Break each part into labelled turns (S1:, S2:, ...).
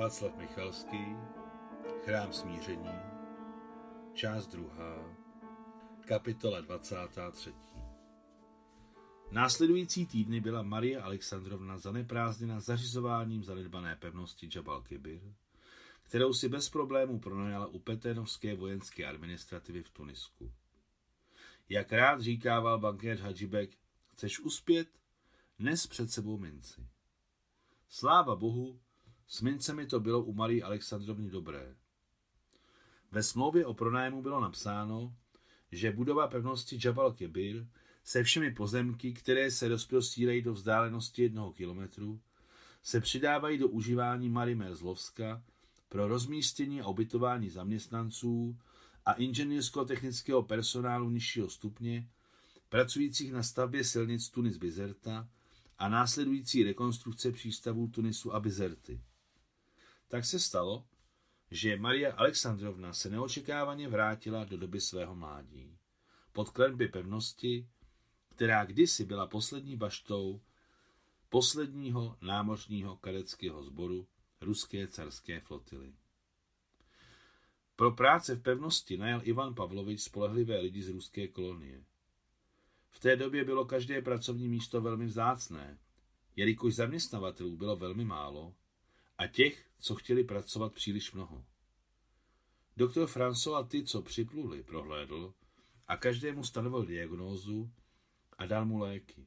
S1: Václav Michalský, Chrám smíření, část druhá, kapitola 23. Následující týdny byla Marie Alexandrovna zaneprázdněna zařizováním zanedbané pevnosti Jabal Kibir, kterou si bez problémů pronajala u peténovské vojenské administrativy v Tunisku. Jak rád říkával bankéř Hadžibek, chceš uspět? Nes před sebou minci. Sláva Bohu, s mincemi to bylo u Marie Alexandrovny dobré. Ve smlouvě o pronájmu bylo napsáno, že budova pevnosti Jabal Kebir se všemi pozemky, které se rozprostírají do vzdálenosti jednoho kilometru, se přidávají do užívání Marie Merzlovska pro rozmístění a ubytování zaměstnanců a inženýrsko-technického personálu nižšího stupně, pracujících na stavbě silnic Tunis Bizerta a následující rekonstrukce přístavů Tunisu a Bizerty. Tak se stalo, že Maria Alexandrovna se neočekávaně vrátila do doby svého mládí. Pod klenby pevnosti, která kdysi byla poslední baštou posledního námořního kadeckého sboru ruské carské flotily. Pro práce v pevnosti najal Ivan Pavlovič spolehlivé lidi z ruské kolonie. V té době bylo každé pracovní místo velmi vzácné, jelikož zaměstnavatelů bylo velmi málo a těch, co chtěli pracovat příliš mnoho. Doktor François ty, co připluli, prohlédl a každému stanovil diagnózu a dal mu léky.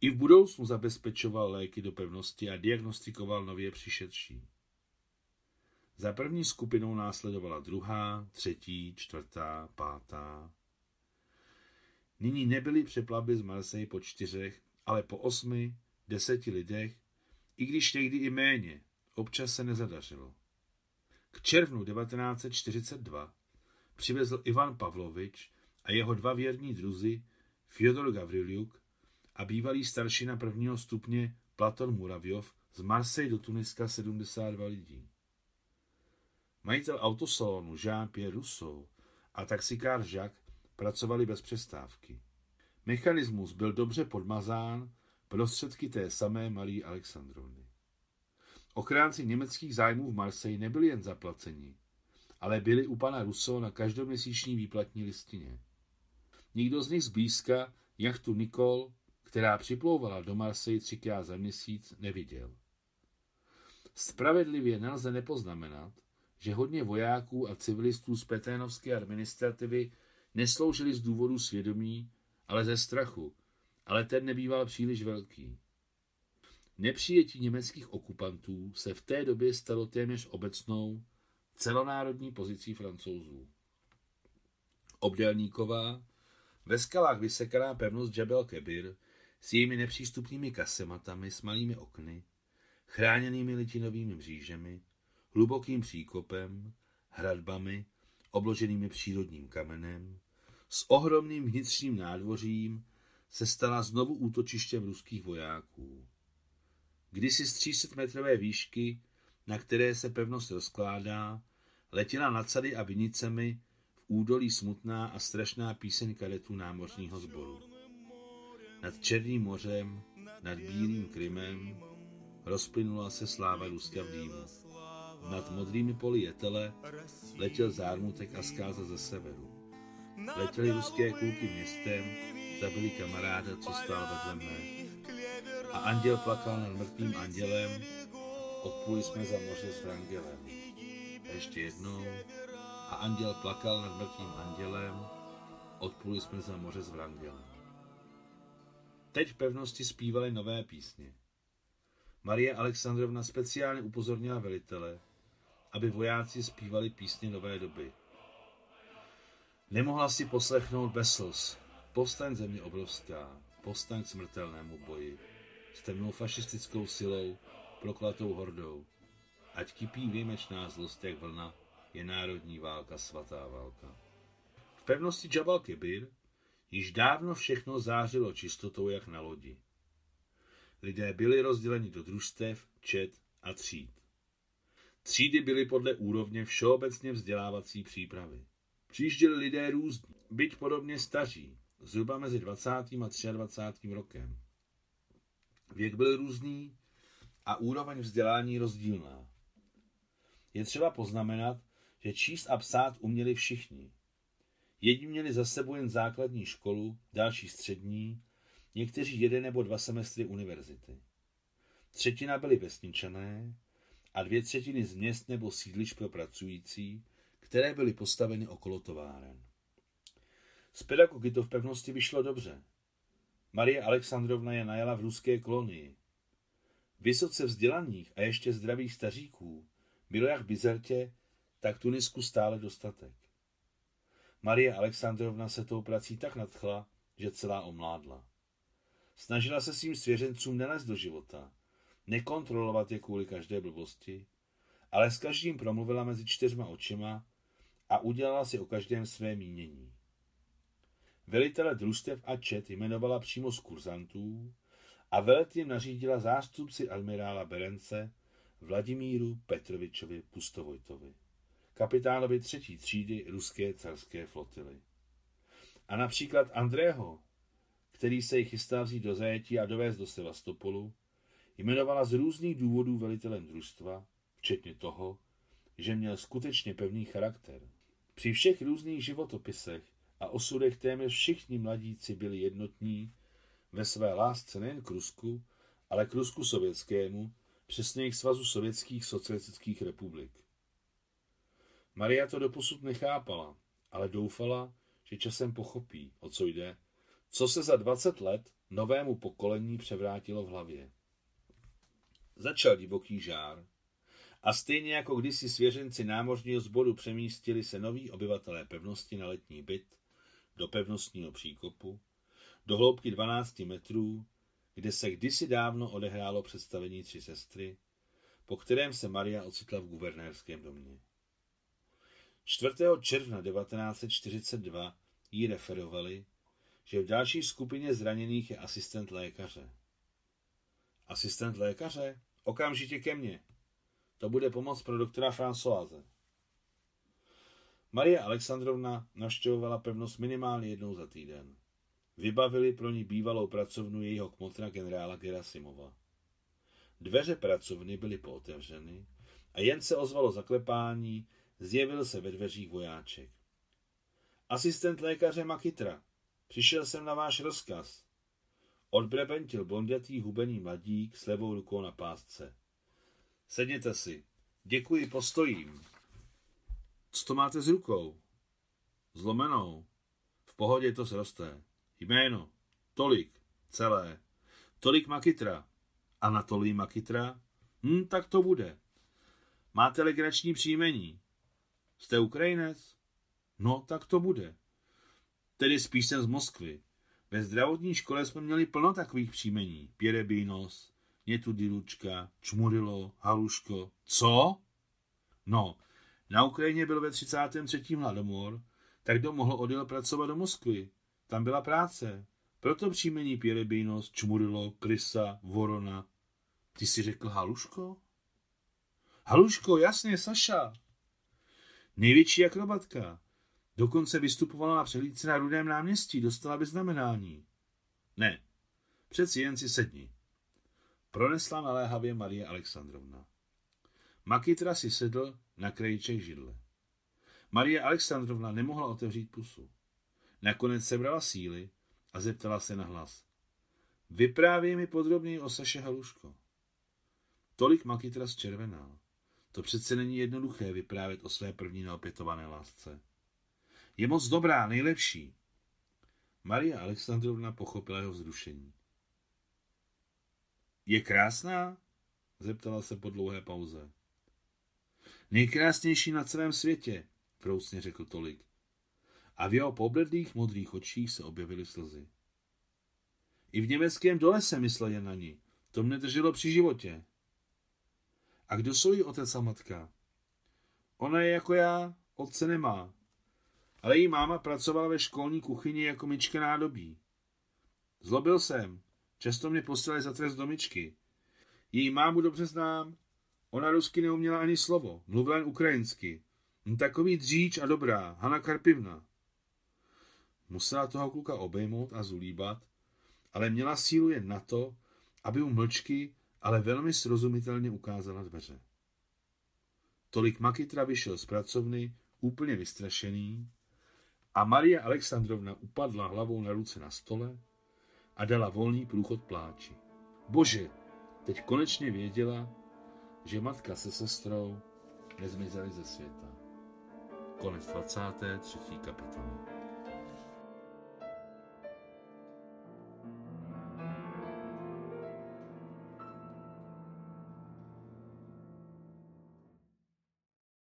S1: I v budoucnu zabezpečoval léky do pevnosti a diagnostikoval nově přišedší. Za první skupinou následovala druhá, třetí, čtvrtá, pátá. Nyní nebyly přeplavby z Marseille po čtyřech, ale po osmi, deseti lidech, i když někdy i méně, občas se nezadařilo. K červnu 1942 přivezl Ivan Pavlovič a jeho dva věrní druzy Fyodor Gavriliuk a bývalý staršina prvního stupně Platon Muravjov z Marseille do Tuniska 72 lidí. Majitel autosalonu Jean-Pierre Rousseau a taxikář Jacques pracovali bez přestávky. Mechanismus byl dobře podmazán prostředky té samé Marie Alexandrovny. Ochránci německých zájmů v Marseille nebyli jen zaplaceni, ale byli u pana Rousseau na každoměsíční výplatní listině. Nikdo z nich zblízka jachtu Nikol, která připlouvala do Marseille třikrát za měsíc, neviděl. Spravedlivě nelze nepoznamenat, že hodně vojáků a civilistů z peténovské administrativy nesloužili z důvodu svědomí, ale ze strachu, ale ten nebýval příliš velký. Nepřijetí německých okupantů se v té době stalo téměř obecnou celonárodní pozicí francouzů. Obdelníková, ve skalách vysekaná pevnost Jabel Kebir s jejími nepřístupnými kasematami s malými okny, chráněnými litinovými mřížemi, hlubokým příkopem, hradbami, obloženými přírodním kamenem, s ohromným vnitřním nádvořím se stala znovu útočištěm ruských vojáků. Kdysi z 300 metrové výšky, na které se pevnost rozkládá, letěla nad sady a vinicemi v údolí smutná a strašná píseň kadetů námořního sboru. Nad Černým mořem, nad Bílým Krymem rozplynula se sláva Ruska v dýmu. Nad modrými poli jetele letěl zármutek a zkáza ze severu. Letěly ruské kulky městem, zabili kamaráda, co stál vedle mne. A anděl plakal nad mrtvým andělem, odpluli jsme za moře s Vrangelem. A ještě jednou. A anděl plakal nad mrtvým andělem, odpluli jsme za moře s Vrangelem. Teď v pevnosti zpívali nové písně. Marie Alexandrovna speciálně upozornila velitele, aby vojáci zpívali písně nové doby. Nemohla si poslechnout bez slz. Povstaň země obrovská, povstaň smrtelnému boji s temnou fašistickou silou, proklatou hordou. Ať kypí výjimečná zlost jak vlna, je národní válka, svatá válka. V pevnosti Jabal Kebir již dávno všechno zářilo čistotou jak na lodi. Lidé byli rozděleni do družstev, čet a tříd. Třídy byly podle úrovně všeobecně vzdělávací přípravy. Přijížděli lidé různí, byť podobně staří, zhruba mezi 20. a 23. rokem. Věk byl různý a úroveň vzdělání rozdílná. Je třeba poznamenat, že číst a psát uměli všichni. Jedni měli za sebou jen základní školu, další střední, někteří jeden nebo dva semestry univerzity. Třetina byly vesničané a dvě třetiny z měst nebo sídliš pro pracující, které byly postaveny okolo továren. Z pedagogy to v pevnosti vyšlo dobře. Marie Alexandrovna je najala v ruské kolonii. Vysoce vzdělaných a ještě zdravých staříků bylo jak v Bizertě, tak Tunisku stále dostatek. Marie Alexandrovna se tou prací tak nadchla, že celá omládla. Snažila se svým svěřencům nenést do života, nekontrolovat je kvůli každé blbosti, ale s každým promluvila mezi čtyřma očima a udělala si o každém své mínění. Velitele družstev a čet jmenovala přímo z kurzantů a velet jim nařídila zástupci admirála Berence Vladimíru Petrovičovi Pustovojtovi, kapitánovi třetí třídy ruské carské flotily. A například Andrého, který se jí chystá vzít do zajetí a dovést do Sevastopolu, jmenovala z různých důvodů velitelem družstva, včetně toho, že měl skutečně pevný charakter. Při všech různých životopisech a osudech téměř všichni mladíci byli jednotní ve své lásce nejen k Rusku, ale k Rusku sovětskému, přesně k svazu sovětských socialistických republik. Maria to doposud nechápala, ale doufala, že časem pochopí, o co jde, co se za 20 let novému pokolení převrátilo v hlavě. Začal divoký žár a stejně jako kdysi svěřenci námořního sboru přemístili se noví obyvatelé pevnosti na letní byt do pevnostního příkopu, do hloubky 12 metrů, kde se kdysi dávno odehrálo představení tři sestry, po kterém se Maria ocitla v guvernérském domě. 4. června 1942 jí referovali, že v další skupině zraněných je asistent lékaře. Asistent lékaře? Okamžitě ke mně. To bude pomoc pro doktora Françoise. Marie Alexandrovna navštěvovala pevnost minimálně jednou za týden. Vybavili pro ní bývalou pracovnu jejího kmotra generála Gerasimova. Dveře pracovny byly pootevřeny a jen se ozvalo zaklepání, zjevil se ve dveřích vojáček. Asistent lékaře Makitra, přišel jsem na váš rozkaz. Odbrebentil blondětý hubený mladík s levou rukou na pásce. Sedněte si. Děkuji, postojím. Co to máte s rukou? Zlomenou. V pohodě to zroste. Jméno. Tolik. Celé. Tolik makitra. Anatolí makitra? Hm, tak to bude. Máte legrační příjmení. Jste Ukrajinec? No, tak to bude. Tedy spíš jsem z Moskvy. Ve zdravotní škole jsme měli plno takových příjmení. Pěrebínos, Nětudilučka, Čmurilo, Haluško. Co? No, na Ukrajině byl ve 33. hladomor, tak kdo mohl odjel pracovat do Moskvy. Tam byla práce. Proto příjmení Pěrebínos, Čmurilo, Krysa, Vorona. Ty jsi řekl Haluško? Haluško, jasně, Saša. Největší akrobatka. Dokonce vystupovala na přehlídce na Rudém náměstí, dostala by znamenání. Ne, přeci jen si sedni. Pronesla naléhavě Marie Alexandrovna. Makitra si sedl na krajíček židle. Marie Alexandrovna nemohla otevřít pusu. Nakonec sebrala síly a zeptala se na hlas. Vyprávěj mi podrobněji o Saše Haluško. Tolik Makitra zčervenal. To přece není jednoduché vyprávět o své první neopětované lásce. Je moc dobrá, nejlepší. Maria Alexandrovna pochopila jeho vzrušení. Je krásná? Zeptala se po dlouhé pauze. Nejkrásnější na celém světě, vrousně řekl tolik. A v jeho pobledlých modrých očích se objevily slzy. I v německém dole se myslel jen na ní. To mne drželo při životě. A kdo jsou jí otec a matka? Ona je jako já, otce nemá. Ale její máma pracovala ve školní kuchyni jako myčka nádobí. Zlobil jsem. Často mě poslali za trest do myčky. Její mámu dobře znám. Ona rusky neuměla ani slovo, mluvila jen ukrajinsky. Takový dříč a dobrá, Hana Karpivna. Musela toho kluka obejmout a zulíbat, ale měla sílu jen na to, aby mu mlčky, ale velmi srozumitelně ukázala dveře. Tolik Makitra vyšel z pracovny, úplně vystrašený, a Maria Alexandrovna upadla hlavou na ruce na stole a dala volný průchod pláči. Bože, teď konečně věděla, že matka se sestrou nezmizely ze světa. Konec 23. kapitoly.